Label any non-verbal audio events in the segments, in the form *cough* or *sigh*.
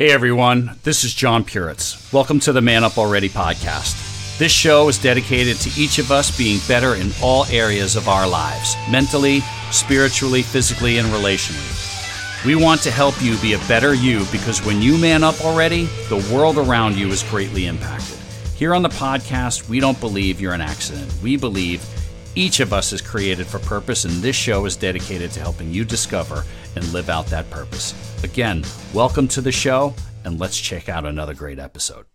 Hey everyone, this is John Puritz. Welcome to the Man Up Already podcast. This show is dedicated to each of us being better in all areas of our lives mentally, spiritually, physically, and relationally. We want to help you be a better you because when you man up already, the world around you is greatly impacted. Here on the podcast, we don't believe you're an accident. We believe each of us is created for purpose, and this show is dedicated to helping you discover and live out that purpose. Again, welcome to the show, and let's check out another great episode.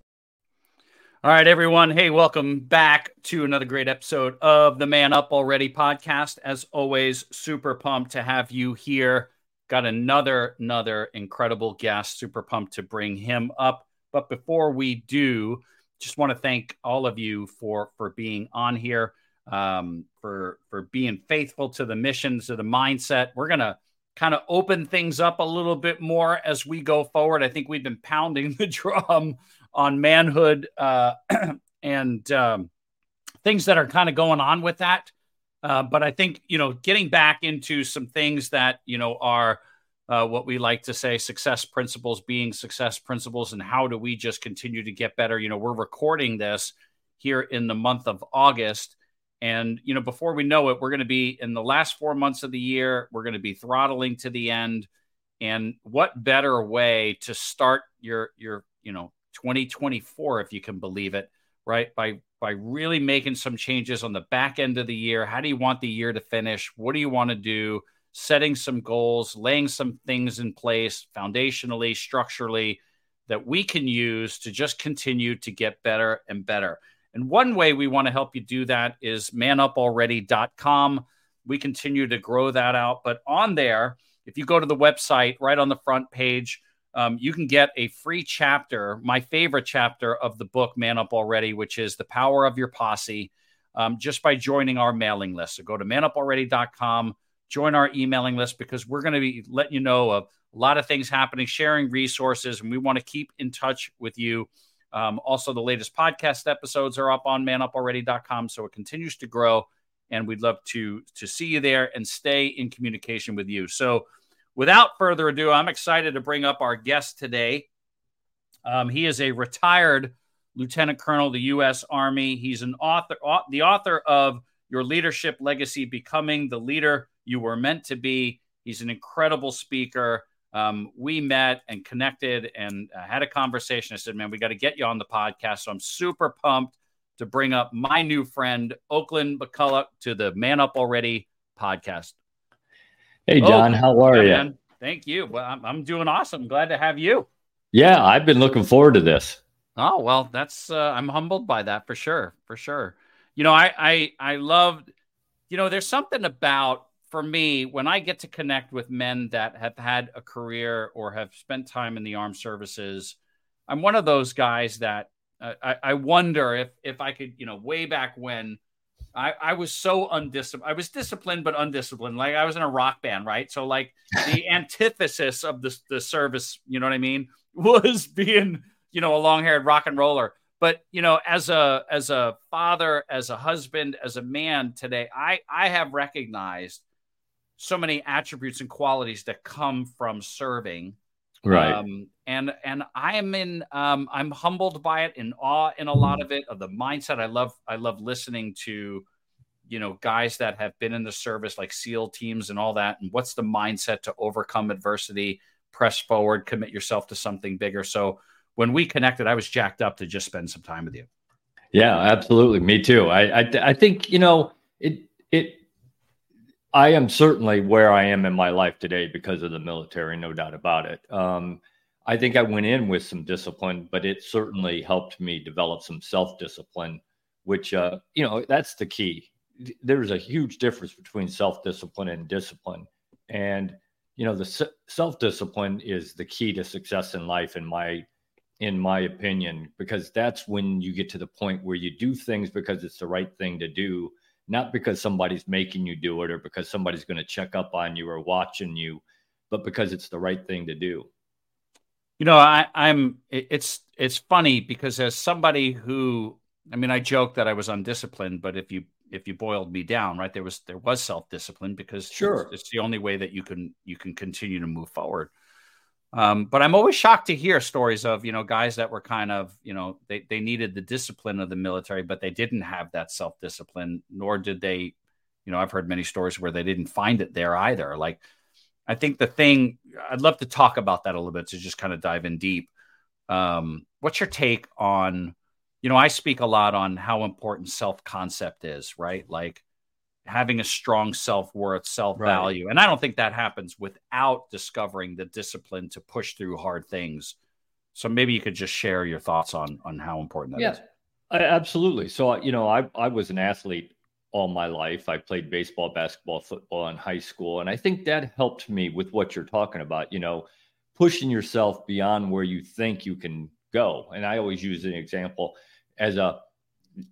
All right, everyone. Hey, welcome back to another great episode of the Man Up Already podcast. As always, super pumped to have you here. Got another, another incredible guest. Super pumped to bring him up. But before we do, just want to thank all of you for for being on here um, for for being faithful to the missions, to the mindset. We're gonna kind of open things up a little bit more as we go forward. I think we've been pounding *laughs* the drum on manhood uh, *clears throat* and um, things that are kind of going on with that. Uh, but I think you know, getting back into some things that you know are uh, what we like to say success principles being success principles, and how do we just continue to get better? You know, we're recording this here in the month of August. And, you know, before we know it, we're going to be in the last four months of the year, we're going to be throttling to the end. And what better way to start your, your, you know, 2024, if you can believe it, right? By, by really making some changes on the back end of the year. How do you want the year to finish? What do you want to do? Setting some goals, laying some things in place foundationally, structurally that we can use to just continue to get better and better. And one way we want to help you do that is manupalready.com. We continue to grow that out. But on there, if you go to the website right on the front page, um, you can get a free chapter, my favorite chapter of the book, Man Up Already, which is The Power of Your Posse, um, just by joining our mailing list. So go to manupalready.com, join our emailing list because we're going to be letting you know of a lot of things happening, sharing resources, and we want to keep in touch with you um, also, the latest podcast episodes are up on manupalready.com, so it continues to grow, and we'd love to to see you there and stay in communication with you. So, without further ado, I'm excited to bring up our guest today. Um, he is a retired lieutenant colonel of the U.S. Army. He's an author, the author of Your Leadership Legacy: Becoming the Leader You Were Meant to Be. He's an incredible speaker um, we met and connected and uh, had a conversation. I said, man, we got to get you on the podcast. So I'm super pumped to bring up my new friend, Oakland McCulloch, to the Man Up Already podcast. Hey, John, how are you? Man. Thank you. Well, I'm, I'm doing awesome. Glad to have you. Yeah, I've been looking forward to this. Oh, well, that's, uh, I'm humbled by that for sure. For sure. You know, I, I, I loved, you know, there's something about for me, when I get to connect with men that have had a career or have spent time in the armed services, I'm one of those guys that uh, I, I, wonder if if I could, you know, way back when I, I was so undisciplined. I was disciplined but undisciplined. Like I was in a rock band, right? So like the *laughs* antithesis of the the service, you know what I mean, *laughs* was being, you know, a long-haired rock and roller. But you know, as a as a father, as a husband, as a man today, I I have recognized so many attributes and qualities that come from serving. Right. Um, and and i am in um, i'm humbled by it in awe in a lot of it of the mindset. I love i love listening to you know guys that have been in the service like seal teams and all that. And what's the mindset to overcome adversity press forward commit yourself to something bigger? So when we connected i was jacked up to just spend some time with you. Yeah absolutely. Me too. I i, I think you know it it I am certainly where I am in my life today because of the military, no doubt about it. Um, I think I went in with some discipline, but it certainly helped me develop some self discipline, which, uh, you know, that's the key. There's a huge difference between self discipline and discipline. And, you know, the self discipline is the key to success in life, in my in my opinion, because that's when you get to the point where you do things because it's the right thing to do not because somebody's making you do it or because somebody's going to check up on you or watching you, but because it's the right thing to do. You know, I, I'm. It's it's funny because as somebody who, I mean, I joke that I was undisciplined, but if you if you boiled me down, right, there was there was self discipline because sure, it's, it's, the only way that you can you can continue to move forward. Um, but I'm always shocked to hear stories of you know guys that were kind of you know they they needed the discipline of the military, but they didn't have that self discipline, nor did they. You know, I've heard many stories where they didn't find it there either. Like, I think the thing I'd love to talk about that a little bit to just kind of dive in deep. Um, what's your take on? You know, I speak a lot on how important self concept is, right? Like having a strong self worth, self value. Right. And I don't think that happens without discovering the discipline to push through hard things. So maybe you could just share your thoughts on on how important that yeah, is. absolutely. So you know, I I was an athlete all my life. I played baseball, basketball, football in high school, and I think that helped me with what you're talking about. You know, pushing yourself beyond where you think you can go. And I always use an example as a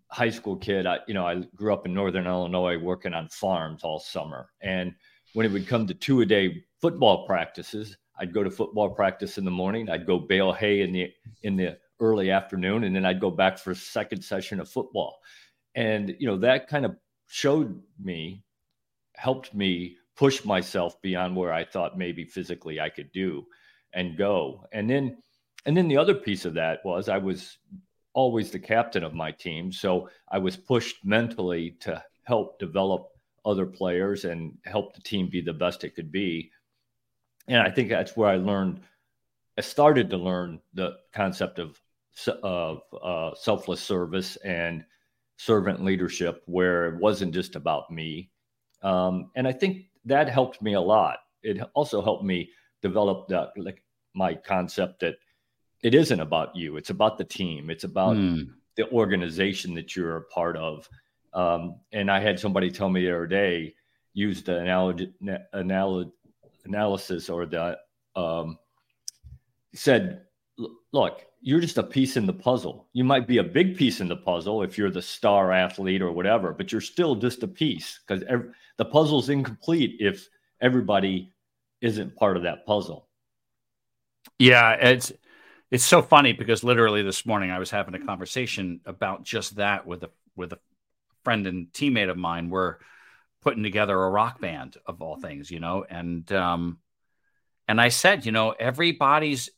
high school kid, I you know I grew up in northern Illinois working on farms all summer, and when it would come to two a day football practices, I'd go to football practice in the morning. I'd go bale hay in the in the early afternoon, and then I'd go back for a second session of football. And you know that kind of showed me, helped me push myself beyond where I thought maybe physically I could do and go. And then and then the other piece of that was I was always the captain of my team. So I was pushed mentally to help develop other players and help the team be the best it could be. And I think that's where I learned, I started to learn the concept of, of uh, selfless service and servant leadership, where it wasn't just about me. Um, and I think that helped me a lot. It also helped me develop that, like my concept that it isn't about you. It's about the team. It's about mm. the organization that you're a part of. Um, and I had somebody tell me the other day, use the analogy, anal- analysis or the um, said, look, you're just a piece in the puzzle. You might be a big piece in the puzzle if you're the star athlete or whatever, but you're still just a piece because ev- the puzzle's incomplete if everybody isn't part of that puzzle. Yeah, it's it's so funny because literally this morning I was having a conversation about just that with a with a friend and teammate of mine. We're putting together a rock band of all things, you know, and um, and I said, you know, everybody's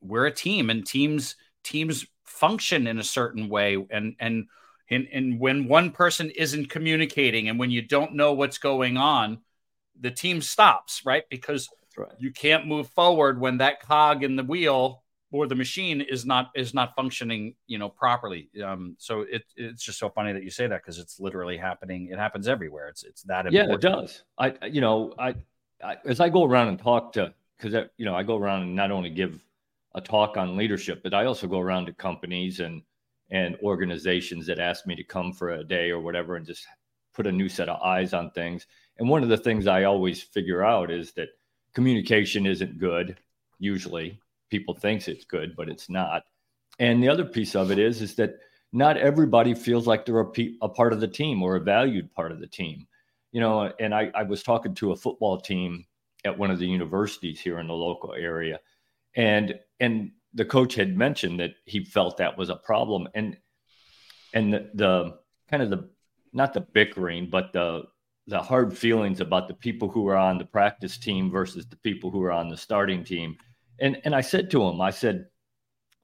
we're a team, and teams teams function in a certain way, and and and, and when one person isn't communicating, and when you don't know what's going on, the team stops, right? Because right. you can't move forward when that cog in the wheel or the machine is not is not functioning you know properly. Um so it, it's just so funny that you say that because it's literally happening. It happens everywhere. It's it's that important. yeah it does. I you know I, I as i go around and talk to because you know i go around and not only give a talk on leadership but i also go around to companies and and organizations that ask me to come for a day or whatever and just put a new set of eyes on things. And one of the things i always figure out is that communication isn't good usually people thinks it's good, but it's not. And the other piece of it is is that not everybody feels like they're a, a part of the team or a valued part of the team. You know, and I, I was talking to a football team at one of the universities here in the local area, and and the coach had mentioned that he felt that was a problem, and and the, the kind of the not the bickering, but the the hard feelings about the people who are on the practice team versus the people who are on the starting team and and I said to him, I said,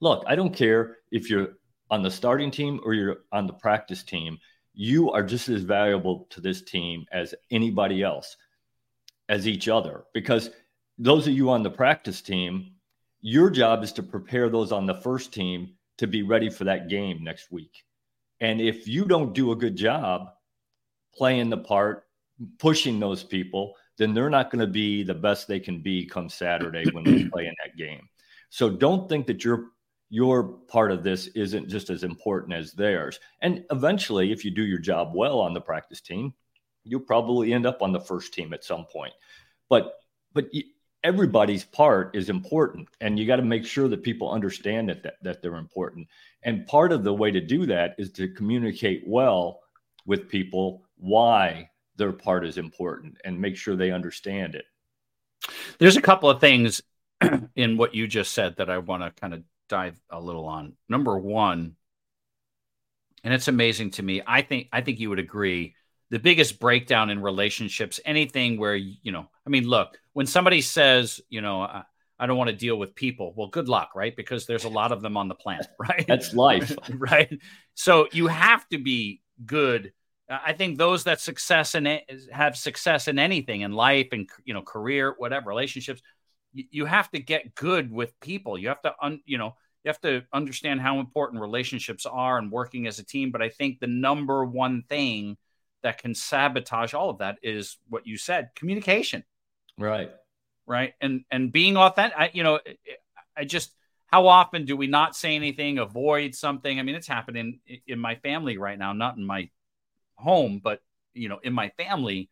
look, I don't care if you're on the starting team or you're on the practice team. You are just as valuable to this team as anybody else, as each other. Because those of you on the practice team, your job is to prepare those on the first team to be ready for that game next week. And if you don't do a good job playing the part, pushing those people, then they're not going to be the best they can be come Saturday when they *clears throat* play in that game. So don't think that your your part of this isn't just as important as theirs. And eventually, if you do your job well on the practice team, you'll probably end up on the first team at some point. But but everybody's part is important, and you got to make sure that people understand that, that that they're important. And part of the way to do that is to communicate well with people why their part is important and make sure they understand it. There's a couple of things *clears throat* in what you just said that I want to kind of dive a little on. Number one, and it's amazing to me. I think I think you would agree. The biggest breakdown in relationships, anything where you know, I mean, look, when somebody says, you know, I don't want to deal with people. Well, good luck, right? Because there's a lot of them on the planet, *laughs* right? That's life. *laughs* right. So you have to be good. Uh, I think those that success and have success in anything in life and you know career, whatever relationships, you have to get good with people. You have to, un, you know, you have to understand how important relationships are and working as a team. But I think the number one thing that can sabotage all of that is what you said: communication. Right. Right. And and being authentic. I, you know, I just how often do we not say anything, avoid something? I mean, it's happening in my family right now, not in my home, but you know, in my family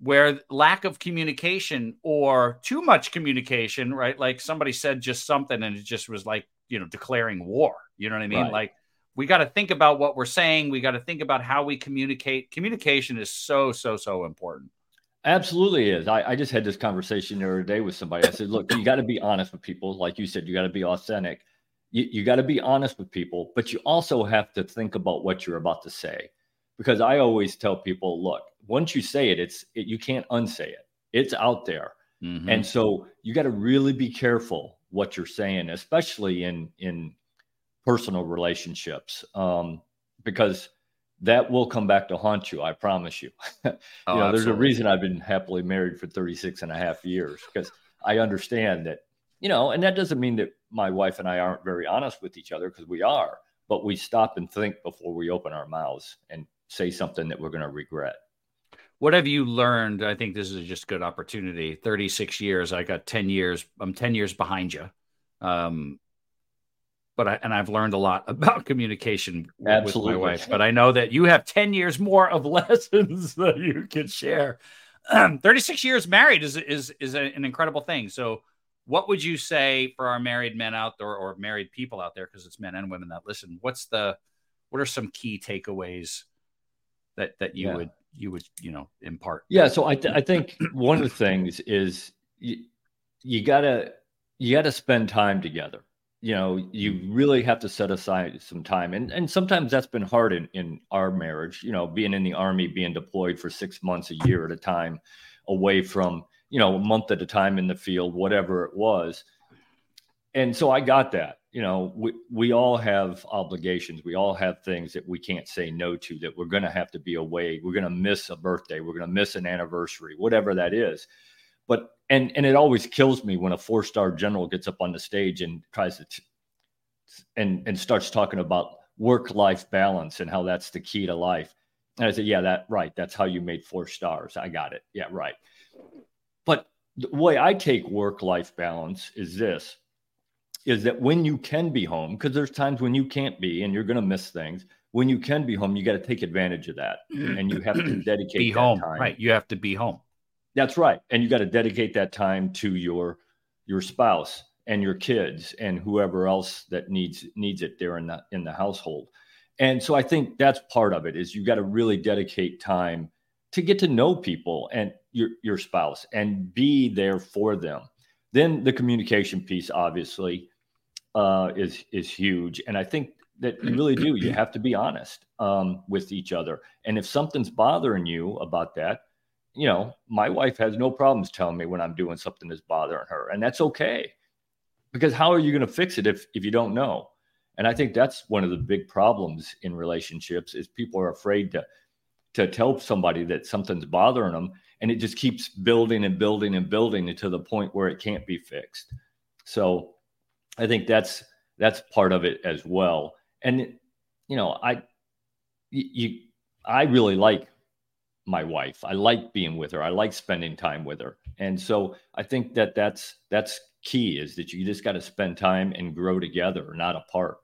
where lack of communication or too much communication, right? Like somebody said just something and it just was like, you know, declaring war. You know what I mean? Right. Like we got to think about what we're saying. We got to think about how we communicate. Communication is so, so, so important. Absolutely is. I, I just had this conversation the other day with somebody. I said, look, you got to be honest with people. Like you said, you got to be authentic. You, you got to be honest with people, but you also have to think about what you're about to say. Because I always tell people, look, once you say it, it's it, you can't unsay it. It's out there, mm-hmm. and so you got to really be careful what you're saying, especially in in personal relationships, um, because that will come back to haunt you. I promise you. *laughs* you oh, know, there's a reason I've been happily married for 36 and a half years because I understand that, you know, and that doesn't mean that my wife and I aren't very honest with each other because we are, but we stop and think before we open our mouths and say something that we're going to regret. What have you learned? I think this is just a good opportunity. 36 years. I got 10 years. I'm 10 years behind you. Um, but I, and I've learned a lot *laughs* about communication Absolutely. with my wife. But I know that you have 10 years more of *laughs* lessons *laughs* that you can share. Um, *clears throat* 36 years married is is is an incredible thing. So, what would you say for our married men out there or married people out there? Because it's men and women that listen. What's the what are some key takeaways that that you yeah. would you would you know impart? Yeah. So I th- I think one of the things is you, you gotta you gotta spend time together you know you mm-hmm. really have to set aside some time and and sometimes that's been hard in in our marriage you know being in the army being deployed for 6 months a year at a time away from you know a month at a time in the field whatever it was and so i got that you know we we all have obligations we all have things that we can't say no to that we're going to have to be away we're going to miss a birthday we're going to miss an anniversary whatever that is but and and it always kills me when a four star general gets up on the stage and tries to t- and and starts talking about work life balance and how that's the key to life. And I said, yeah, that right. That's how you made four stars. I got it. Yeah, right. But the way I take work life balance is this is that when you can be home, because there's times when you can't be and you're going to miss things. When you can be home, you got to take advantage of that, and you have to *clears throat* dedicate be home. Time. Right, you have to be home. That's right. And you got to dedicate that time to your your spouse and your kids and whoever else that needs needs it there in the in the household. And so I think that's part of it is you got to really dedicate time to get to know people and your your spouse and be there for them. Then the communication piece obviously uh, is is huge, and I think that you really do. You have to be honest um, with each other, and if something's bothering you about that, you know, my wife has no problems telling me when I'm doing something that's bothering her, and that's okay. Because how are you going to fix it if if you don't know? And I think that's one of the big problems in relationships is people are afraid to to tell somebody that something's bothering them, and it just keeps building and building and building to the point where it can't be fixed. So, I think that's that's part of it as well. And you know, I you I really like my wife. I like being with her. I like spending time with her. And so I think that that's that's key is that you just got to spend time and grow together, not apart.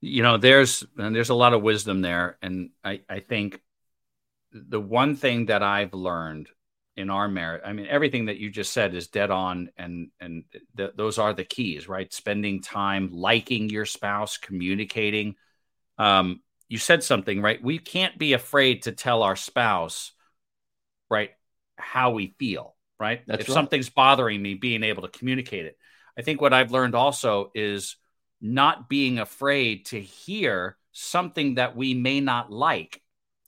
You know, there's and there's a lot of wisdom there, and I I think the one thing that I've learned in our marriage, I mean, everything that you just said is dead on, and and th- those are the keys, right? Spending time, liking your spouse, communicating. Um, you said something right we can't be afraid to tell our spouse right how we feel right That's if right. something's bothering me being able to communicate it i think what i've learned also is not being afraid to hear something that we may not like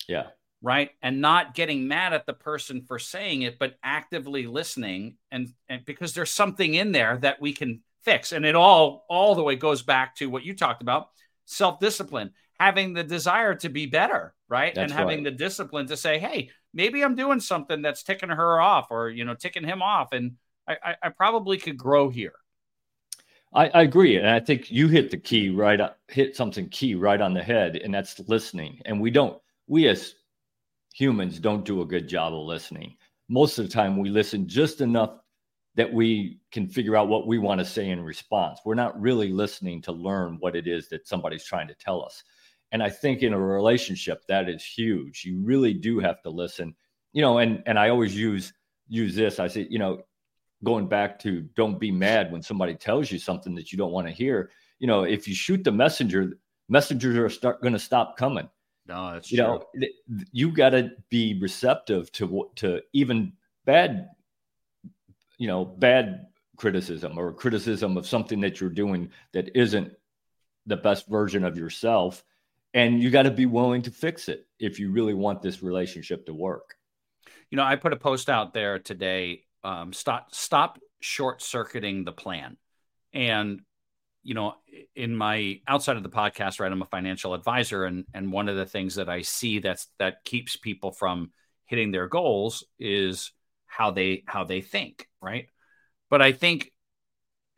yeah right? And not getting mad at the person for saying it, but actively listening and, and because there's something in there that we can fix. And it all all the way goes back to what you talked about, self-discipline, having the desire to be better, right? That's and having right. the discipline to say, hey, maybe I'm doing something that's ticking her off or you know, ticking him off. And I, I, I probably could grow here. I, I, agree, and I think you hit the key right, hit something key right on the head, and that's listening. And we don't, we as humans don't do a good job of listening. Most of the time, we listen just enough that we can figure out what we want to say in response. We're not really listening to learn what it is that somebody's trying to tell us. And I think in a relationship, that is huge. You really do have to listen. You know, and and I always use use this. I say, you know, going back to don't be mad when somebody tells you something that you don't want to hear. You know, if you shoot the messenger, messengers are start going to stop coming. No, that's you true. know you got to be receptive to to even bad, you know, bad criticism or criticism of something that you're doing that isn't the best version of yourself, and you got to be willing to fix it if you really want this relationship to work. You know, I put a post out there today. Um, stop stop short circuiting the plan, and you know, in my outside of the podcast, right, I'm a financial advisor, and and one of the things that I see that's that keeps people from hitting their goals is how they how they think, right? But I think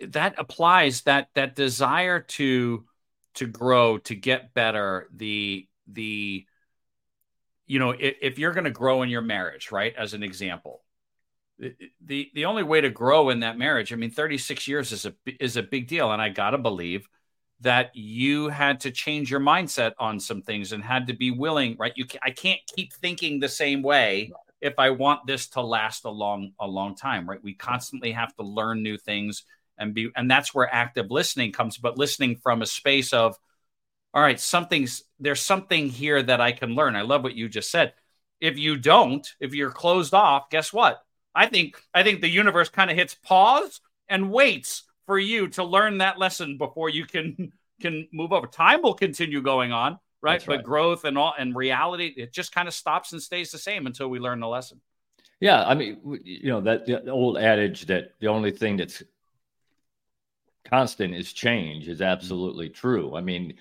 that applies that that desire to to grow, to get better, the the you know, if, if you're going to grow in your marriage, right, as an example, the the only way to grow in that marriage i mean 36 years is a is a big deal. And i got to believe that you had to change your mindset on some things and had to be willing right? You i can't keep thinking the same way if i want this to last a long a long time right? We constantly have to learn new things and be and that's where active listening comes. But listening from a space of all right something's there's something here that i can learn. I love what you just said. If you don't if you're closed off guess what I think I think the universe kind of hits pause and waits for you to learn that lesson before you can *laughs* can move over. Time will continue going on, right? That's but right. growth and all and reality, it just kind of stops and stays the same until we learn the lesson. Yeah, I mean, you know that the old adage that the only thing that's constant is change is mm-hmm. absolutely true. I mean,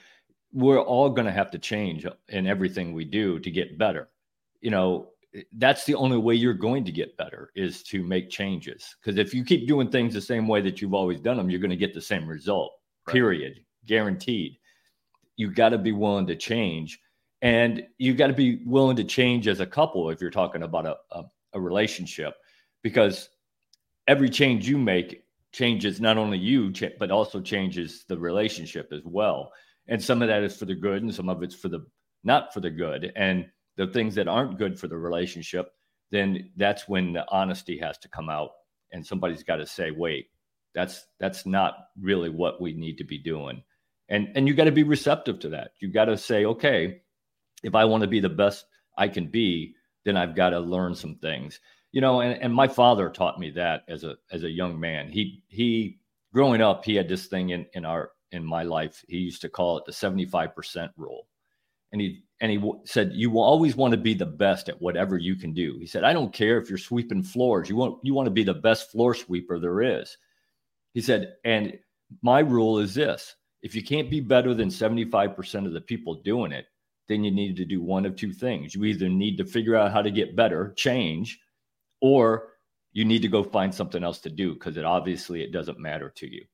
we're all going to have to change in everything we do to get better. You know, that's the only way you're going to get better is to make changes. Because if you keep doing things the same way that you've always done them, you're going to get the same result. Right. Period. Guaranteed. You've got to be willing to change, and you've got to be willing to change as a couple if you're talking about a, a, a relationship, because every change you make changes not only you but also changes the relationship as well. And some of that is for the good, and some of it's for the not for the good. And the things that aren't good for the relationship, then that's when the honesty has to come out and somebody's got to say, wait, that's that's not really what we need to be doing. And and you got to be receptive to that. You got to say, okay, if I want to be the best I can be, then I've got to learn some things. You know, and, and my father taught me that as a as a young man. He he growing up, he had this thing in, in our in my life. He used to call it the 75% rule. And he and he said you will always want to be the best at whatever you can do. He said i don't care if you're sweeping floors. You want you want to be the best floor sweeper there is. He said and my rule is this. If you can't be better than 75% of the people doing it then you need to do one of two things. You either need to figure out how to get better change or you need to go find something else to do because it obviously it doesn't matter to you.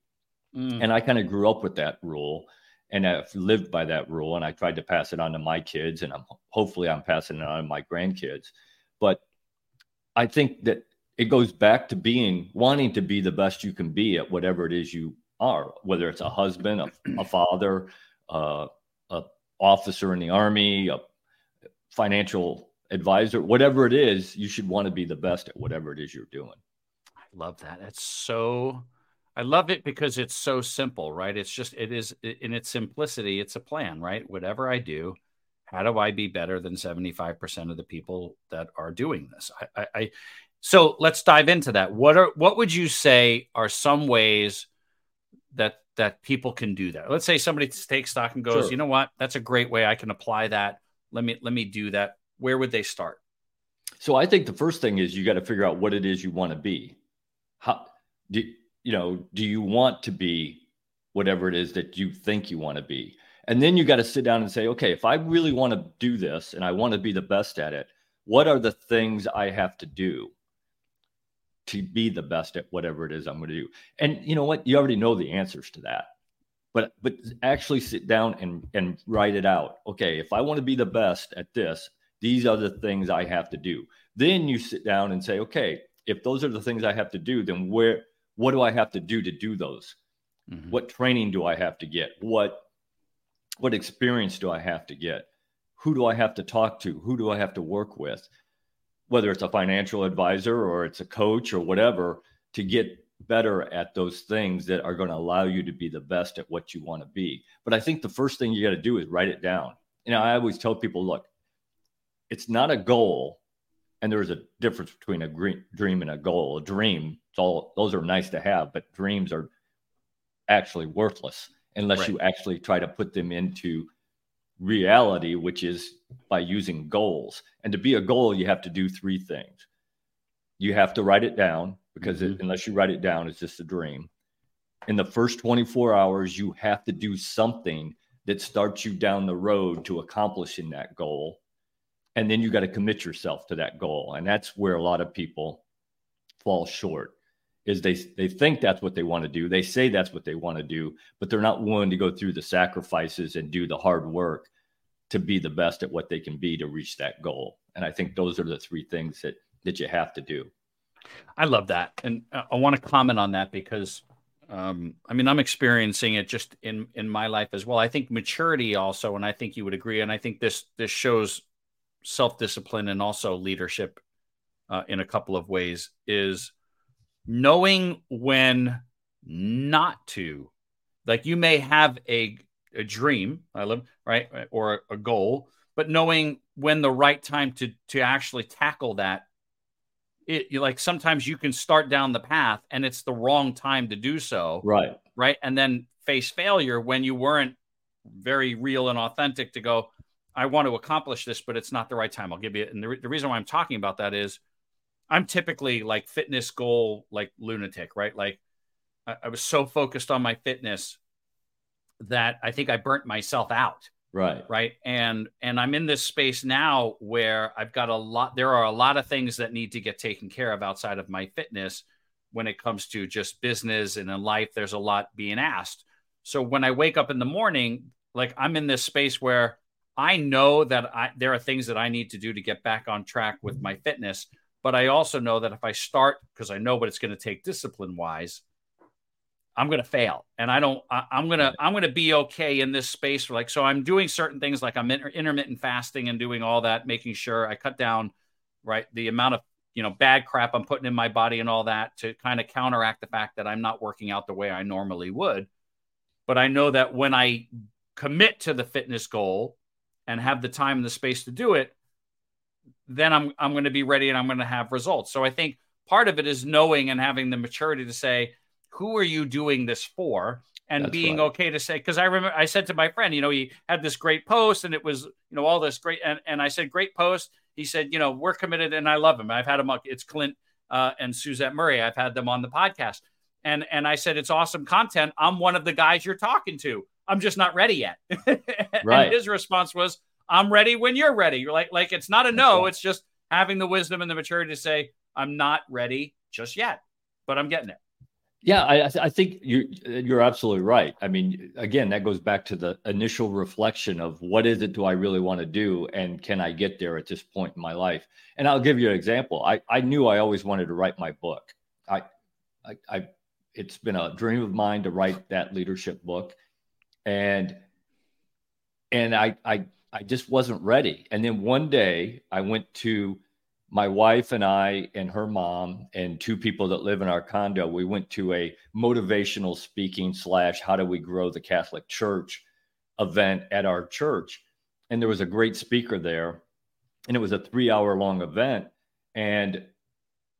Mm. and i kind of grew up with that rule and I've lived by that rule and I tried to pass it on to my kids and I'm hopefully I'm passing it on to my grandkids. But I think that it goes back to being wanting to be the best you can be at whatever it is you are, whether it's a husband, a, a father, uh, a officer in the army, a financial advisor, whatever it is, you should want to be the best at whatever it is you're doing. I love that. That's so I love it because it's so simple, right? It's just it is in its simplicity. It's a plan, right? Whatever I do, how do I be better than seventy five percent of the people that are doing this? I, I, I, so let's dive into that. What are what would you say are some ways that that people can do that? Let's say somebody takes stock and goes, sure. you know what, that's a great way I can apply that. Let me let me do that. where would they start? So I think the first thing is you got to figure out what it is you want to be. How do you know, do you want to be whatever it is that you think you want to be? And then you got to sit down and say, okay, if I really want to do this and I want to be the best at it, what are the things I have to do to be the best at whatever it is I'm going to do? And you know what? You already know the answers to that. But but actually sit down and and write it out. Okay, if I want to be the best at this, these are the things I have to do. Then you sit down and say, okay, if those are the things I have to do, then where what do I have to do to do those? Mm-hmm. What training do I have to get? What what experience do I have to get? Who do I have to talk to? Who do I have to work with? Whether it's a financial advisor or it's a coach or whatever, to get better at those things that are going to allow you to be the best at what you want to be. But I think the first thing you got to do is write it down. You know, I always tell people, look, it's not a goal, and there's a difference between a dream and a goal. A dream, it's all those are nice to have, but dreams are actually worthless unless right. you actually try to put them into reality, which is by using goals. And to be a goal, you have to do three things. You have to write it down because mm-hmm. it, unless you write it down, it's just a dream. In the first 24 hours, you have to do something that starts you down the road to accomplishing that goal. And then you got to commit yourself to that goal. And that's where a lot of people fall short is they they think that's what they want to do. They say that's what they want to do, but they're not willing to go through the sacrifices and do the hard work to be the best at what they can be to reach that goal. And I think those are the three things that that you have to do. I love that, and I want to comment on that because, um, I mean, I'm experiencing it just in in my life as well. I think maturity also, and I think you would agree, and I think this this shows self discipline and also leadership uh, in a couple of ways is knowing when not to. Like you may have a a dream, I live right, or a goal, but knowing when the right time to to actually tackle that. It like sometimes you can start down the path and it's the wrong time to do so. Right. Right. And then face failure when you weren't very real and authentic to go, I want to accomplish this, but it's not the right time. I'll give you, and the, the reason why I'm talking about that is I'm typically like fitness goal, like lunatic, right? Like I, I was so focused on my fitness that I think I burnt myself out. Right. Right. And and I'm in this space now where I've got a lot there are a lot of things that need to get taken care of outside of my fitness when it comes to just business and in life there's a lot being asked. So when I wake up in the morning, like I'm in this space where I know that I, there are things that I need to do to get back on track with my fitness. But I also know that if I start, because I know what it's going to take discipline wise, I'm going to fail. And I don't, I, am going to, I'm going to be okay in this space. For like, so I'm doing certain things like I'm inter- intermittent fasting and doing all that, making sure I cut down, right, the amount of, you know, bad crap I'm putting in my body and all that to kind of counteract the fact that I'm not working out the way I normally would. But I know that when I commit to the fitness goal and have the time and the space to do it, then I'm I'm going to be ready and I'm going to have results. So I think part of it is knowing and having the maturity to say, who are you doing this for? And That's being right. okay to say, because I remember I said to my friend, you know, he had this great post and it was, you know, all this great. And, and I said, great post. He said, you know, we're committed and I love him. I've had him, it's Clint uh, and Suzette Murray. I've had them on the podcast. And, and I said, it's awesome content. I'm one of the guys you're talking to. I'm just not ready yet. *laughs* right. And his response was, I'm ready when you're ready. You're like, like it's not a no. It's just having the wisdom and the maturity to say, I'm not ready just yet, but I'm getting it. Yeah, I, I think you're you're absolutely right. I mean, again, that goes back to the initial reflection of what is it do I really want to do, and can I get there at this point in my life? And I'll give you an example. I I knew I always wanted to write my book. I I, I it's been a dream of mine to write that leadership book, and and I I I just wasn't ready. And then one day I went to my wife and I and her mom and two people that live in our condo. We went to a motivational speaking slash how do we grow the Catholic Church event at our church. And there was a great speaker there. And it was a three hour long event. And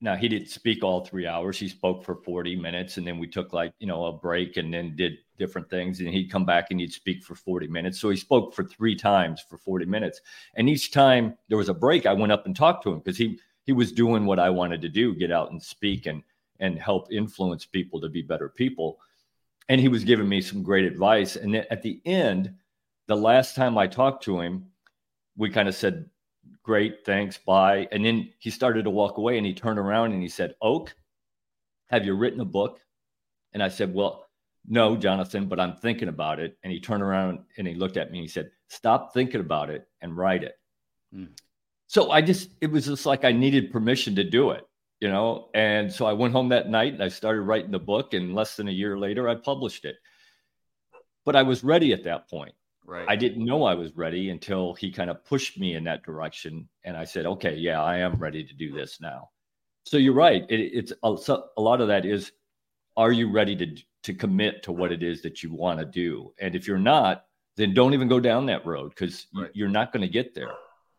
now he didn't speak all three hours. He spoke for 40 minutes and then we took like, you know, a break and then did different things. And he'd come back and he'd speak for 40 minutes. So he spoke for three times for 40 minutes. And each time there was a break, I went up and talked to him because he he was doing what I wanted to do, get out and speak and and help influence people to be better people. And he was giving me some great advice. And then at the end, the last time I talked to him, we kind of said great, thanks, bye. And then he started to walk away and he turned around and he said, Oak, have you written a book? And I said, Well, no, Jonathan, but I'm thinking about it. And he turned around and he looked at me and he said, Stop thinking about it and write it. Mm. So I just, it was just like I needed permission to do it, you know? And so I went home that night and I started writing the book. And less than a year later, I published it. But I was ready at that point. Right. I didn't know I was ready until he kind of pushed me in that direction. And I said, okay, yeah, I am ready to do this now. So you're right. It, it's uh, a, a lot of that is, are you ready to, to commit to what it is that you want to do? And if you're not, then don't even go down that road because right. you're not going to get there.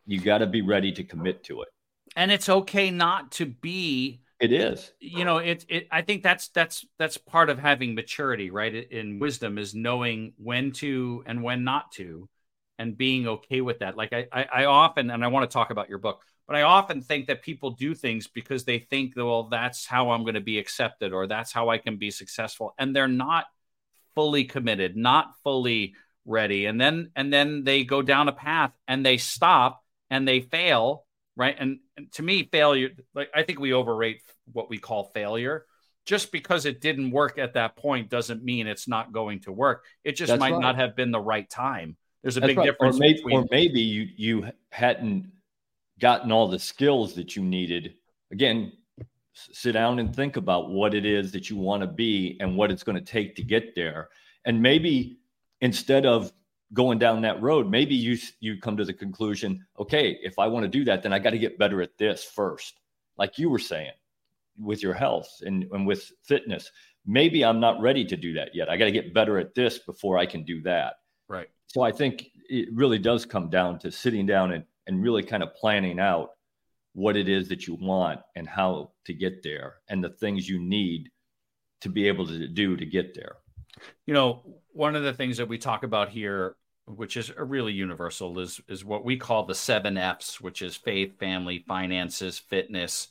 You got to be ready to commit to it. And it's okay not to be it is. You know, it it I think that's that's that's part of having maturity, right? In wisdom is knowing when to and when not to and being okay with that. Like I I, I often and I want to talk about your book, but I often think that people do things because they think well that's how I'm going to be accepted or that's how I can be successful and they're not fully committed, not fully ready. And then and then they go down a path and they stop and they fail right? And, and to me, failure, like I think we overrate what we call failure. Just because it didn't work at that point doesn't mean it's not going to work. It just That's might right. not have been the right time. There's a That's big right. difference. Or maybe, between... or maybe you you hadn't gotten all the skills that you needed. Again, sit down and think about what it is that you want to be and what it's going to take to get there. And maybe instead of going down that road, maybe you you come to the conclusion, okay, if I want to do that, then I got to get better at this first, like you were saying, with your health and, and with fitness. Maybe I'm not ready to do that yet. I got to get better at this before I can do that. Right. So I think it really does come down to sitting down and, and really kind of planning out what it is that you want and how to get there and the things you need to be able to do to get there. You know, one of the things that we talk about here which is a really universal, is is what we call the seven F's, which is faith, family, finances, fitness.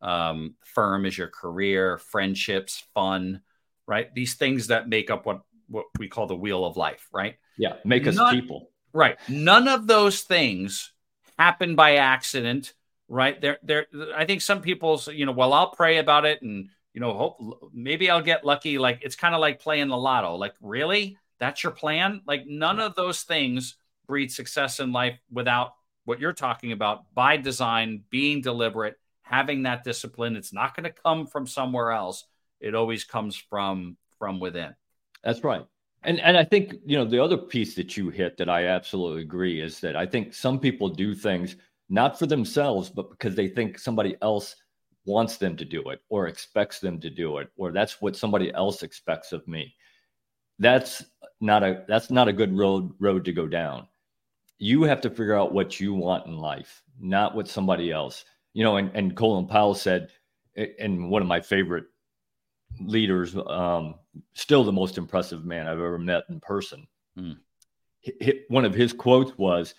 Um, firm is your career, friendships, fun, right? These things that make up what what we call the wheel of life, right? Yeah, make us None, people. Right. None of those things happen by accident, right? There, there. I think some people, you know, well, I'll pray about it, and you know, hope maybe I'll get lucky. Like it's kind of like playing the lotto. Like really, that's your plan. Like none of those things breed success in life without what you're talking about by design, being deliberate, having that discipline. It's not going to come from somewhere else. It always comes from from within. That's right. And and I think, you know, the other piece that you hit that I absolutely agree is that I think some people do things not for themselves, but because they think somebody else wants them to do it or expects them to do it, or that's what somebody else expects of me that's not a that's not a good road road to go down. You have to figure out what you want in life, not what somebody else. You know, and, and Colin Powell said, and one of my favorite leaders, um, still the most impressive man I've ever met in person. Mm. One of his quotes was,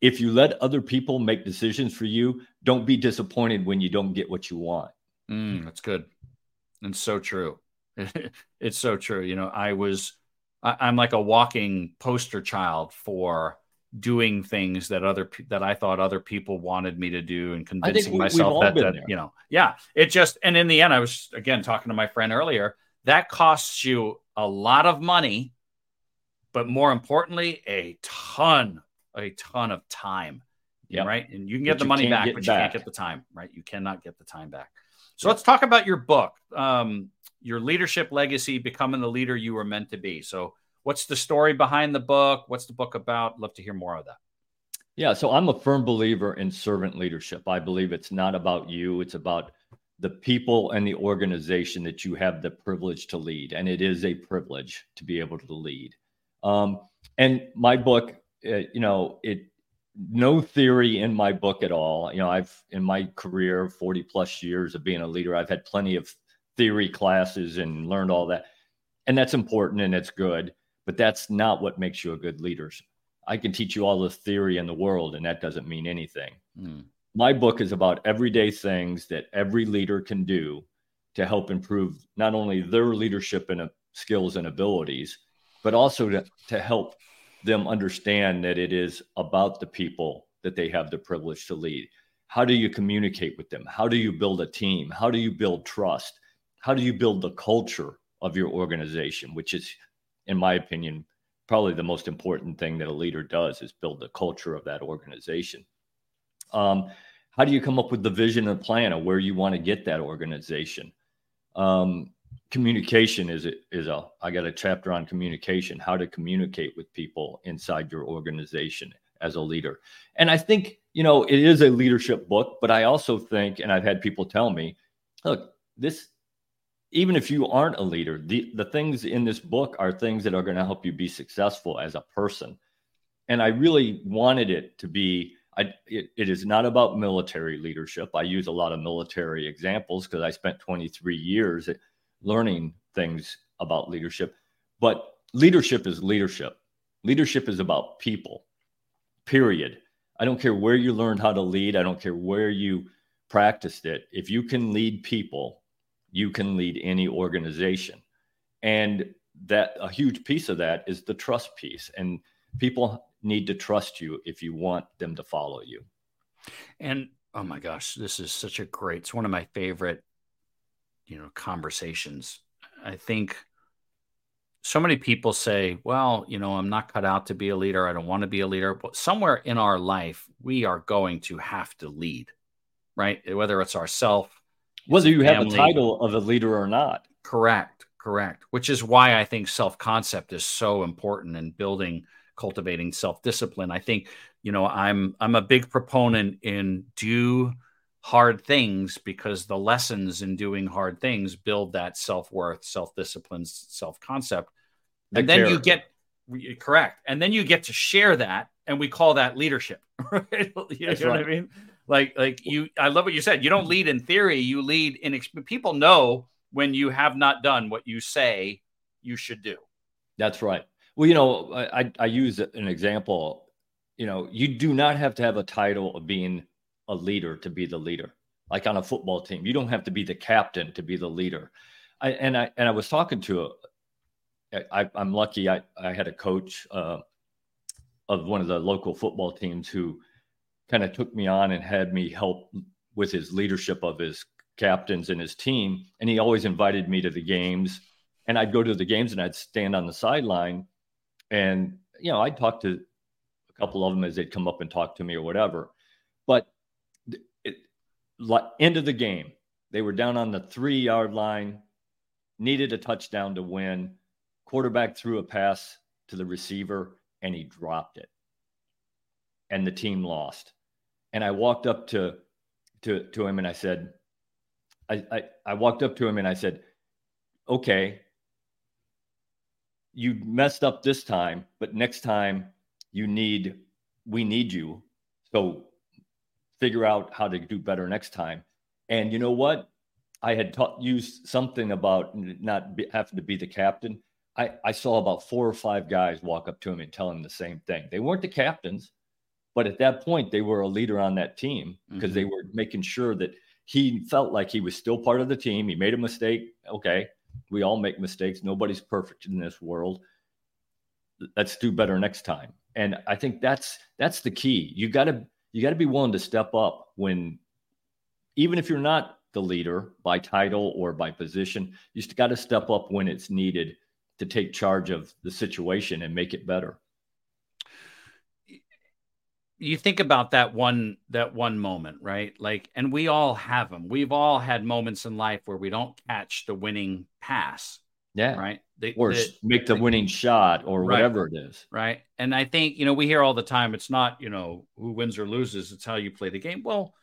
if you let other people make decisions for you, don't be disappointed when you don't get what you want. Mm, that's good. And so true. *laughs* it's so true. You know, I was I, am like a walking poster child for doing things that other that I thought other people wanted me to do and convincing we, myself that, that you know yeah it just and in the end I was again talking to my friend earlier that costs you a lot of money but more importantly a ton a ton of time. Yeah right? And you can get but the money back but you can't get the time right? You cannot get the time back. So let's talk about your book. Um, your leadership legacy, becoming the leader you were meant to be. So, what's the story behind the book? What's the book about? Love to hear more of that. Yeah, so I'm a firm believer in servant leadership. I believe it's not about you, it's about the people and the organization that you have the privilege to lead. And it is a privilege to be able to lead. Um, and my book, uh, you know, it no theory in my book at all. You know, I've in my career, 40 plus years of being a leader, I've had plenty of theory classes and learned all that. And that's important and it's good, but that's not what makes you a good leader. I can teach you all the theory in the world, and that doesn't mean anything. Mm. My book is about everyday things that every leader can do to help improve not only their leadership and uh, skills and abilities, but also to, to help them understand that it is about the people that they have the privilege to lead. How do you communicate with them? How do you build a team? How do you build trust? How do you build the culture of your organization, which is, in my opinion, probably the most important thing that a leader does is build the culture of that organization. Um, how do you come up with the vision and plan of where you want to get that organization? Um, communication is is a I got a chapter on communication, how to communicate with people inside your organization as a leader. And I think, you know, it is a leadership book, but I also think and I've had people tell me, look, this even if you aren't a leader, the the things in this book are things that are going to help you be successful as a person. And I really wanted it to be I, it, it is not about military leadership. I use a lot of military examples because I spent 23 years learning things about leadership. But leadership is leadership. Leadership is about people, period. I don't care where you learned how to lead, I don't care where you practiced it. If you can lead people, you can lead any organization. And that a huge piece of that is the trust piece. And people need to trust you if you want them to follow you. And oh my gosh, this is such a great, it's one of my favorite you know conversations i think so many people say well you know i'm not cut out to be a leader i don't want to be a leader but somewhere in our life we are going to have to lead right whether it's ourself whether you family. have the title of a leader or not. Correct correct which is why i think self concept is so important in building cultivating self discipline i think you know i'm i'm a big proponent in do hard things because the lessons in doing hard things build that self-worth self-discipline self-concept. And then you get correct and then you get to share that and we call that leadership *laughs* right? You know right. what i mean like like you i love what you said you don't lead in theory you lead in people know when you have not done what you say you should do that's right well you know i i use an example you know you do not have to have a title of being a leader to be the leader. Like on a football team, you don't have to be the captain to be the leader. I, and I and I was talking to a. I, I'm lucky. I I had a coach uh, of one of the local football teams who kind of took me on and had me help with his leadership of his captains and his team. And he always invited me to the games. And I'd go to the games and I'd stand on the sideline. And, you know, I'd talk to a couple of them as they'd come up and talk to me or whatever. But end of the game. They were down on the three yard line, needed a touchdown to win. Quarterback threw a pass to the receiver and he dropped it. And the team lost. And I walked up to to, to him and I said, I, I, I walked up to him and I said, okay, you messed up this time, but next time you need, we need you. So figure out how to do better next time. And you know what? I had taught used something about not be, having to be the captain. I, I saw about four or five guys walk up to him and tell him the same thing. They weren't the captains, but at that point, they were a leader on that team because mm-hmm. they were making sure that he felt like he was still part of the team. He made a mistake. Okay. We all make mistakes. Nobody's perfect in this world. Let's do better next time. And I think that's that's the key. You got to you got to be willing to step up when, even if you're not the leader by title or by position, you just got to step up when it's needed to take charge of the situation and make it better. You think about that one that one moment, right? Like, and we all have them. We've all had moments in life where we don't catch the winning pass. Yeah. Right. The, or the, make the, the, winning shot or right, whatever it is. Right. And I think, you know, we hear all the time it's not, you know, who wins or loses, it's how you play the game. Well,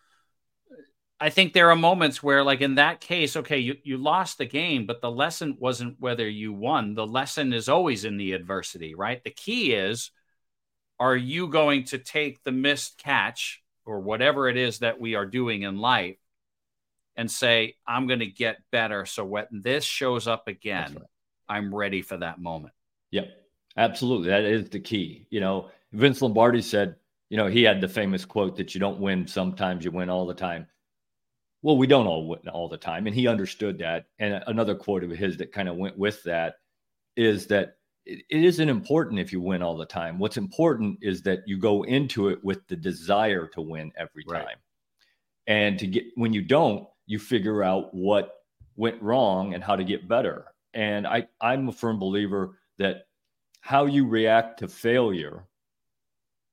I think there are moments where, like in that case, okay, you, you lost the game, but the lesson wasn't whether you won. The lesson is always in the adversity, right? The key is are you going to take the missed catch or whatever it is that we are doing in life and say, I'm going to get better. So when this shows up again, right. I'm ready for that moment. Yep. Absolutely. That is the key. You know, Vince Lombardi said, you know, he had the famous quote that you don't win sometimes, you win all the time. Well, we don't all win all the time. And he understood that. And another quote of his that kind of went with that is that it, it isn't important if you win all the time. What's important is that you go into it with the desire to win every time. Right. And to get when you don't, you figure out what went wrong and how to get better. And I, I'm a firm believer that how you react to failure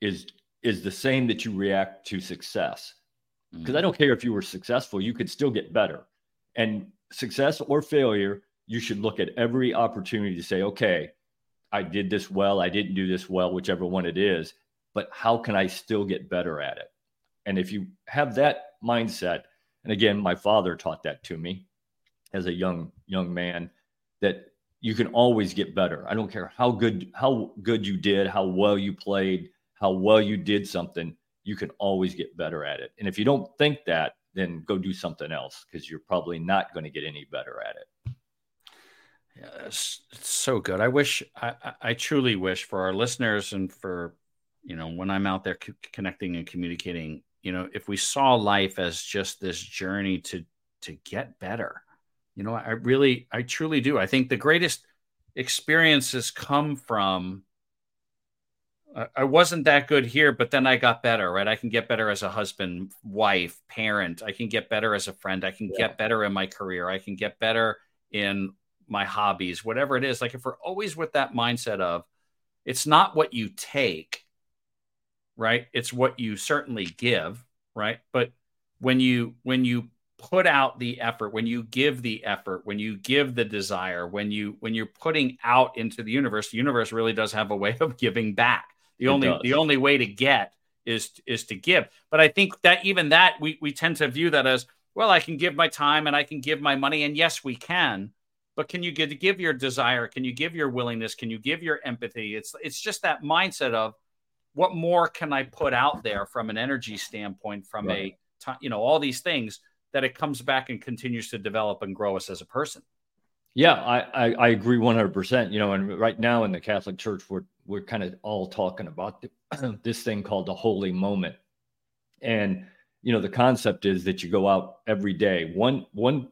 is is the same that you react to success. Because mm-hmm. I don't care if you were successful, you could still get better. And success or failure, you should look at every opportunity to say, okay, I did this well, I didn't do this well, whichever one it is, but how can I still get better at it? And if you have that mindset, and again, my father taught that to me as a young young man that you can always get better. I don't care how good how good you did, how well you played, how well you did something, you can always get better at it. And if you don't think that, then go do something else because you're probably not going to get any better at it. Yeah, it's, it's so good. I wish, I, I truly wish for our listeners and for, you know, when I'm out there connecting and communicating, you know, if we saw life as just this journey to, to get better, you know, I really, I truly do. I think the greatest experiences come from I wasn't that good here, but then I got better, right? I can get better as a husband, wife, parent. I can get better as a friend. I can yeah. get better in my career. I can get better in my hobbies, whatever it is. Like if we're always with that mindset of it's not what you take, right? It's what you certainly give, right? But when you when you put out the effort, when you give the effort, when you give the desire, when you when you're putting out into the universe, the universe really does have a way of *laughs* giving back the it only does. the only way to get is is to give. But I think that even that we we tend to view that as well. I can give my time and I can give my money, and yes, we can. But can you get give your desire? Can you give your willingness? Can you give your empathy? It's it's just that mindset of what more can I put out there from an energy standpoint, from right. a you know all these things that it comes back and continues to develop and grow us as a person. Yeah, I, I, I agree 100%. You know, and right now in the Catholic Church, we're, we're kind of all talking about the, *clears throat* this thing called the holy moment. And, you know, the concept is that you go out every day, one, one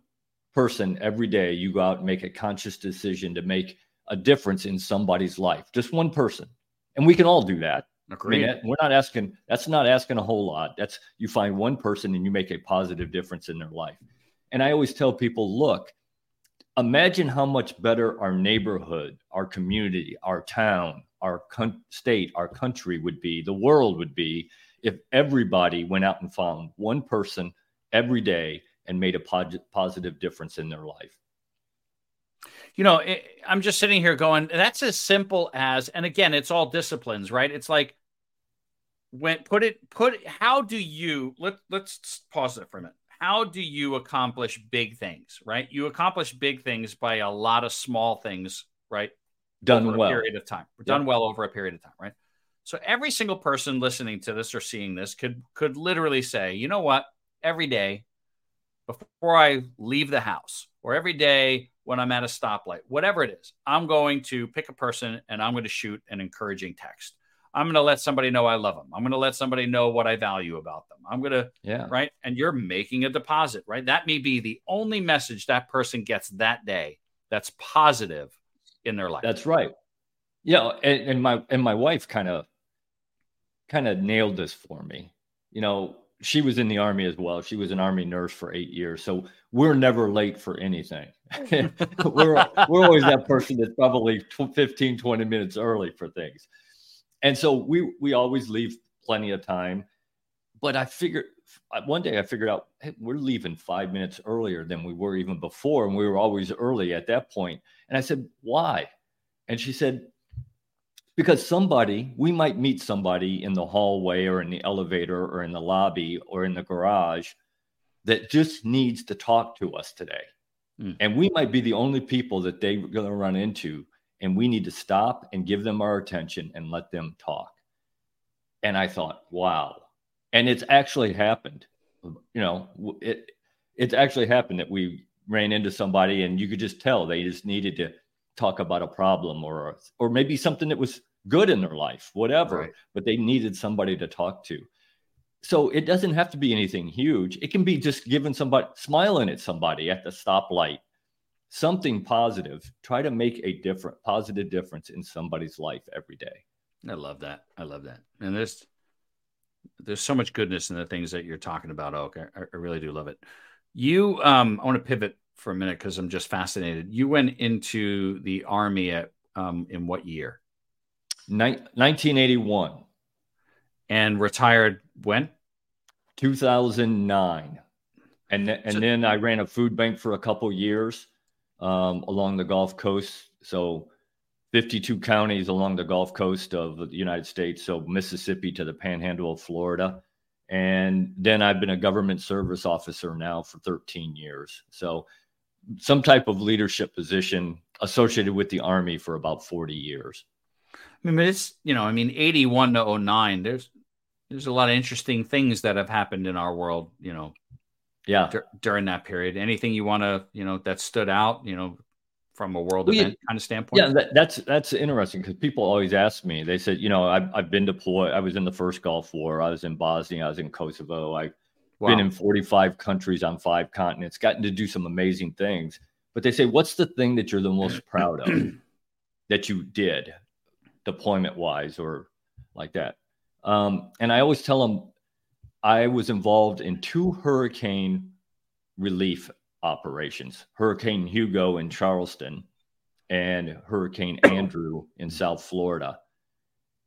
person every day, you go out and make a conscious decision to make a difference in somebody's life, just one person. And we can all do that. Agreed. I mean, we're not asking, that's not asking a whole lot. That's you find one person and you make a positive difference in their life. And I always tell people, look, imagine how much better our neighborhood, our community, our town, our con- state, our country would be, the world would be if everybody went out and found one person every day and made a pod- positive difference in their life. You know, it, I'm just sitting here going, that's as simple as, and again, it's all disciplines, right? It's like, when put it put how do you let let's pause it for a minute how do you accomplish big things, right? You accomplish big things by a lot of small things, right? Done over well. A period of time. Done well over a period of time, right? So every single person listening to this or seeing this could could literally say, you know what? Every day before I leave the house, or every day when I'm at a stoplight, whatever it is, I'm going to pick a person and I'm going to shoot an encouraging text. I'm going to let somebody know I love them. I'm going to let somebody know what I value about them. I'm going to, yeah, right. And you're making a deposit, right? That may be the only message that person gets that day that's positive in their life. That's right. Yeah, and, and my and my wife kind of kind of nailed this for me. You know, she was in the army as well. She was an army nurse for eight years, so we're never late for anything. Oh. *laughs* we're we're always that person that's probably 15, 20 minutes early for things and so we we always leave plenty of time. But I figured one day I figured out hey, we're leaving five minutes earlier than we were even before, and we were always early at that point. And I said, why? And she said, because somebody we might meet somebody in the hallway or in the elevator or in the lobby or in the garage that just needs to talk to us today. Mm. And we might be the only people that they're going to run into and we need to stop and give them our attention and let them talk. And I thought, wow. And it's actually happened. You know, it it's actually happened that we ran into somebody and you could just tell they just needed to talk about a problem or or maybe something that was good in their life, whatever, right. but they needed somebody to talk to. So it doesn't have to be anything huge. It can be just giving somebody smiling at somebody at the stoplight, something positive. Try to make a different positive difference in somebody's life every day. I love that. I love that. And there's there's so much goodness in the things that you're talking about, Oak. I, I really do love it. You um I want to pivot for a minute because I'm just fascinated. You went into the army at um in what year? 1981. And retired when? 2009. And, th- and so, then I ran a food bank for a couple years um, along the Gulf Coast. So 52 counties along the Gulf Coast of the United States. So Mississippi to the panhandle of Florida. And then I've been a government service officer now for 13 years. So some type of leadership position associated with the Army for about 40 years. I mean, it's you know, I mean, eighty one to 09, There's there's a lot of interesting things that have happened in our world. You know, yeah, d- during that period. Anything you want to you know that stood out? You know, from a world well, event yeah, kind of standpoint. Yeah, that, that's that's interesting because people always ask me. They said, you know, I've I've been deployed. I was in the first Gulf War. I was in Bosnia. I was in Kosovo. I. Wow. Been in 45 countries on five continents, gotten to do some amazing things. But they say, what's the thing that you're the most *clears throat* proud of that you did? deployment wise or like that. Um, and I always tell them I was involved in two hurricane relief operations Hurricane Hugo in Charleston and Hurricane *clears throat* Andrew in South Florida.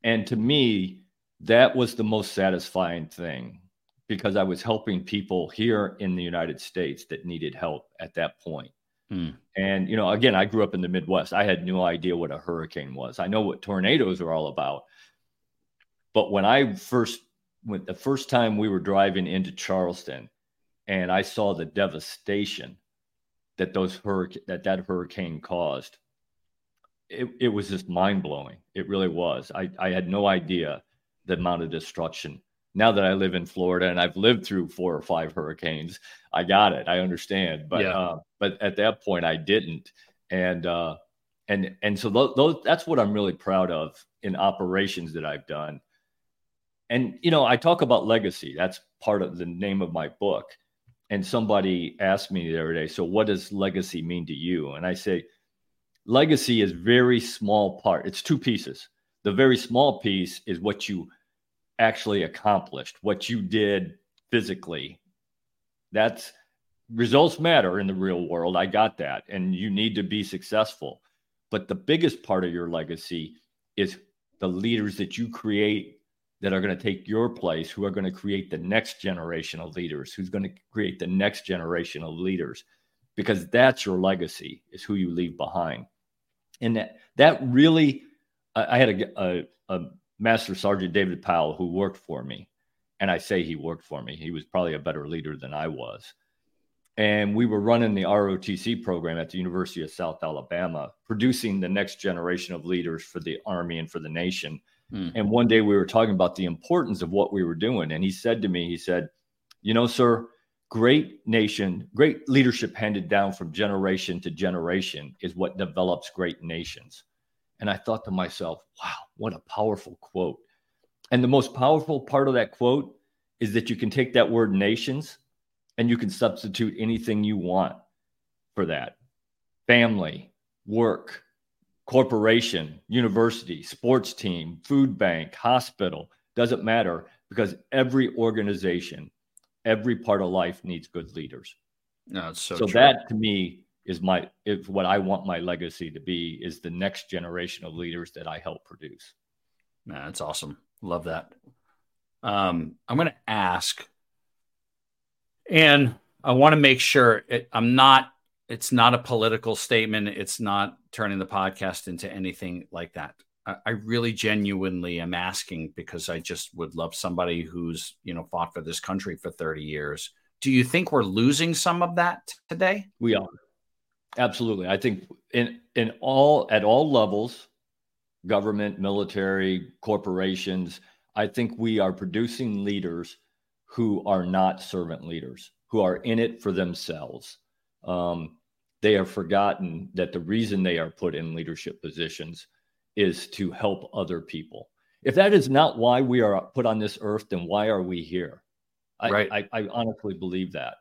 And to me, that was the most satisfying thing because I was helping people here in the United States that needed help at that point. Hmm. And, you know, again, I grew up in the Midwest. I had no idea what a hurricane was. I know what tornadoes are all about. But when I first went, the first time we were driving into Charleston and I saw the devastation that those hurricane, that that hurricane caused, it, it was just mind blowing. It really was. I, I had no idea the amount of destruction now that I live in Florida and I've lived through four or five hurricanes, I got it. I understand. But yeah. uh, but at that point, I didn't. And uh, and and so those, that's what I'm really proud of in operations that I've done. And you know, I talk about legacy. That's part of the name of my book. And somebody asked me the other day, so what does legacy mean to you? And I say, legacy is very small part. It's two pieces. The very small piece is what you actually accomplished, what you did physically. That's results matter in the real world. I got that. And you need to be successful. But the biggest part of your legacy is the leaders that you create that are going to take your place, who are going to create the next generation of leaders, who's going to create the next generation of leaders, because that's your legacy, is who you leave behind. And that, that really, I, I had a, a, a Master Sergeant David Powell, who worked for me. And I say he worked for me. He was probably a better leader than I was. And we were running the ROTC program at the University of South Alabama, producing the next generation of leaders for the Army and for the nation. Mm. And one day we were talking about the importance of what we were doing. And he said to me, he said, You know, sir, great nation, great leadership handed down from generation to generation is what develops great nations. And I thought to myself, wow, what a powerful quote. And the most powerful part of that quote is that you can take that word nations and you can substitute anything you want for that family, work, corporation, university, sports team, food bank, hospital, doesn't matter because every organization, every part of life needs good leaders. No, it's so, so that to me is my is what I want my legacy to be is the next generation of leaders that I help produce. Man, that's awesome. Love that. Um, I'm going to ask, and I want to make sure it, I'm not. It's not a political statement. It's not turning the podcast into anything like that. I, I really genuinely am asking because I just would love somebody who's you know fought for this country for 30 years. Do you think we're losing some of that today? We are. Absolutely. I think in in all at all levels, government, military, corporations, I think we are producing leaders who are not servant leaders, who are in it for themselves. Um, they have forgotten that the reason they are put in leadership positions is to help other people. If that is not why we are put on this earth, then why are we here? I, right. I, I honestly believe that.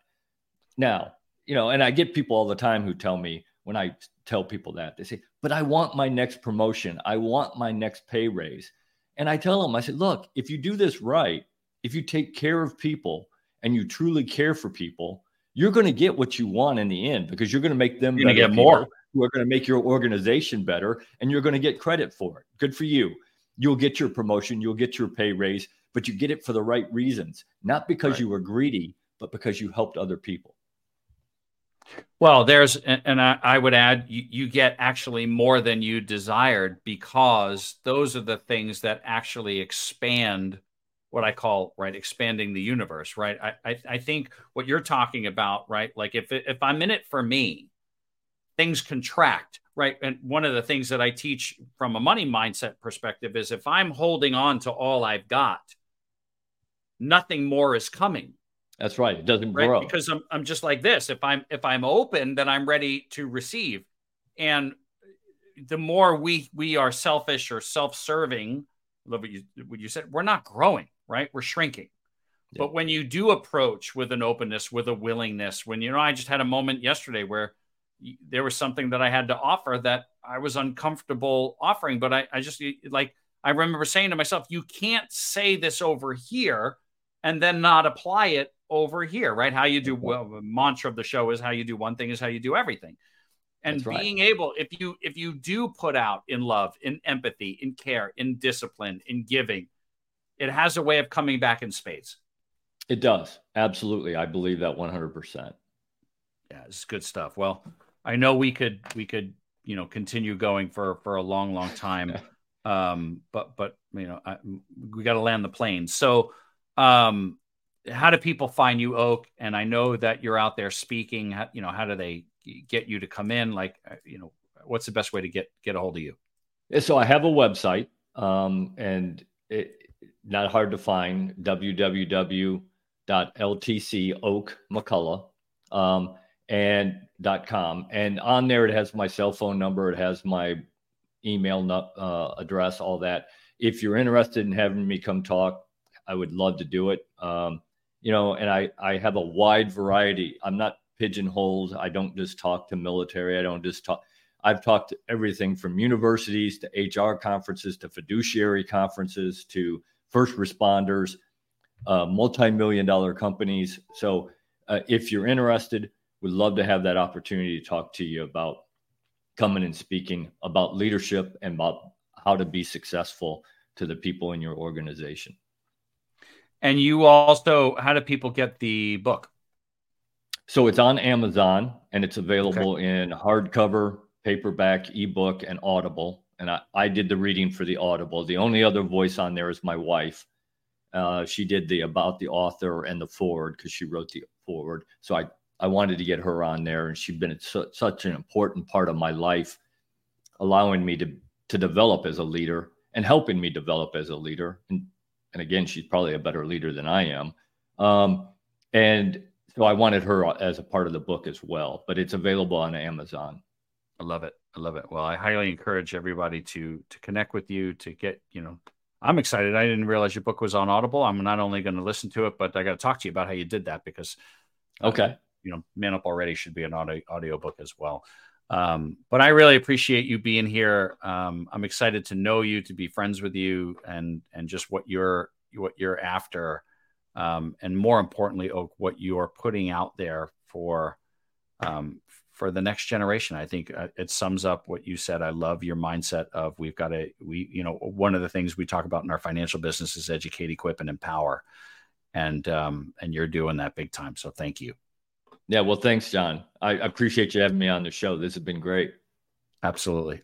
Now, you know, and I get people all the time who tell me when I tell people that, they say, but I want my next promotion. I want my next pay raise. And I tell them, I said, look, if you do this right, if you take care of people and you truly care for people, you're going to get what you want in the end because you're going to make them you're going to get more. Who are going to make your organization better and you're going to get credit for it. Good for you. You'll get your promotion, you'll get your pay raise, but you get it for the right reasons, not because right. you were greedy, but because you helped other people. Well, there's, and I, I would add, you, you, get actually more than you desired because those are the things that actually expand what I call right expanding the universe, right? I, I, I think what you're talking about, right? Like if if I'm in it for me, things contract, right? And one of the things that I teach from a money mindset perspective is if I'm holding on to all I've got, nothing more is coming that's right. It doesn't right? grow because I'm I'm just like this. If I'm if I'm open, then I'm ready to receive. And the more we we are selfish or self-serving, love what you what you said, we're not growing, right? We're shrinking. Yeah. But when you do approach with an openness, with a willingness, when you know, I just had a moment yesterday where there was something that I had to offer that I was uncomfortable offering, but I, I just like I remember saying to myself, you can't say this over here and then not apply it over here, right? How you do well, the mantra of the show is how you do one thing is how you do everything. And That's being able, if you if you do put out in love, in empathy, in care, in discipline, in giving, it has a way of coming back in spades. It does. Absolutely. I believe that 100%. Yeah, it's good stuff. Well, I know we could we could, you know, continue going for for a long long time. *laughs* um but but you know, I, we got to land the plane. So, um how do people find you, Oak? And I know that you're out there speaking. You know, how do they get you to come in? Like, uh, you know, what's the best way to get get a hold of you? So I have a website, um, and it not hard to find www.ltc oak mcculloch um, and com and on there it has my cell phone number it has my email uh, address all that if you're interested in having me come talk i would love to do it um, you know, and I, I have a wide variety. I'm not pigeonholed. I don't just talk to military. I don't just talk. I've talked to everything from universities to HR conferences to fiduciary conferences to first responders, uh, multi-million dollar companies. So uh, if you're interested, we'd love to have that opportunity to talk to you about coming and speaking about leadership and about how to be successful to the people in your organization. And you also, how do people get the book? So it's on Amazon and it's available okay. in hardcover, paperback, ebook, and Audible. And I, I did the reading for the Audible. The only other voice on there is my wife. Uh, she did the about the author and the foreword because she wrote the foreword. So I, I wanted to get her on there, and she's been su- such an important part of my life, allowing me to to develop as a leader and helping me develop as a leader. And and again, she's probably a better leader than I am. Um, and so I wanted her as a part of the book as well, but it's available on Amazon. I love it. I love it. Well, I highly encourage everybody to to connect with you to get, you know, I'm excited. I didn't realize your book was on Audible. I'm not only going to listen to it, but I got to talk to you about how you did that because uh, okay. you know, Man Up Already should be an audio audio book as well. Um, but I really appreciate you being here. Um, I'm excited to know you, to be friends with you, and and just what you're what you're after, um, and more importantly, Oak, what you are putting out there for um, for the next generation. I think uh, it sums up what you said. I love your mindset of we've got to we you know one of the things we talk about in our financial business is educate, equip, and empower, and um, and you're doing that big time. So thank you. Yeah, well, thanks, John. I appreciate you having me on the show. This has been great. Absolutely.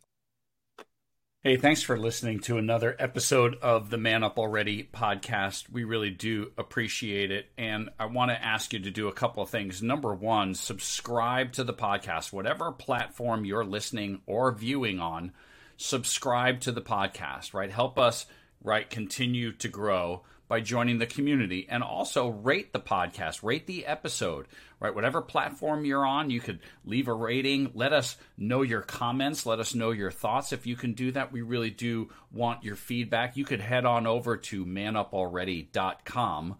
Hey, thanks for listening to another episode of the Man Up Already podcast. We really do appreciate it. And I want to ask you to do a couple of things. Number one, subscribe to the podcast, whatever platform you're listening or viewing on, subscribe to the podcast, right? Help us right, continue to grow by joining the community and also rate the podcast, rate the episode, right? Whatever platform you're on, you could leave a rating. Let us know your comments. Let us know your thoughts. If you can do that, we really do want your feedback. You could head on over to manupalready.com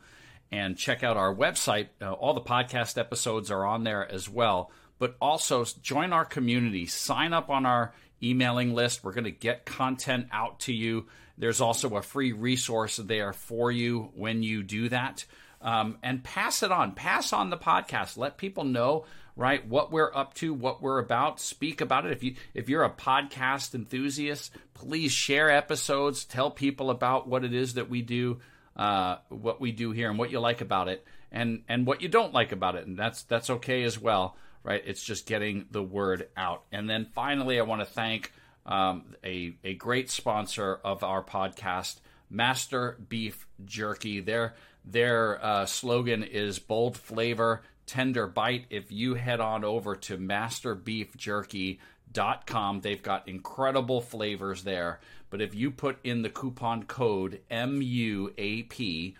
and check out our website. Uh, all the podcast episodes are on there as well. But also join our community, sign up on our emailing list. We're going to get content out to you. There's also a free resource there for you when you do that. Um, and pass it on. Pass on the podcast. Let people know, right, what we're up to, what we're about. Speak about it. If you if you're a podcast enthusiast, please share episodes. Tell people about what it is that we do, uh, what we do here, and what you like about it, and and what you don't like about it, and that's that's okay as well right? It's just getting the word out. And then finally, I want to thank um, a, a great sponsor of our podcast, Master Beef Jerky. Their, their uh, slogan is bold flavor, tender bite. If you head on over to masterbeefjerky.com, they've got incredible flavors there. But if you put in the coupon code MUAP,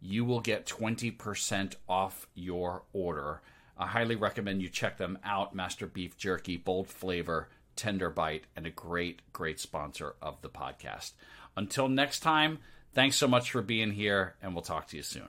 you will get 20% off your order. I highly recommend you check them out. Master Beef Jerky, bold flavor, tender bite, and a great, great sponsor of the podcast. Until next time, thanks so much for being here, and we'll talk to you soon.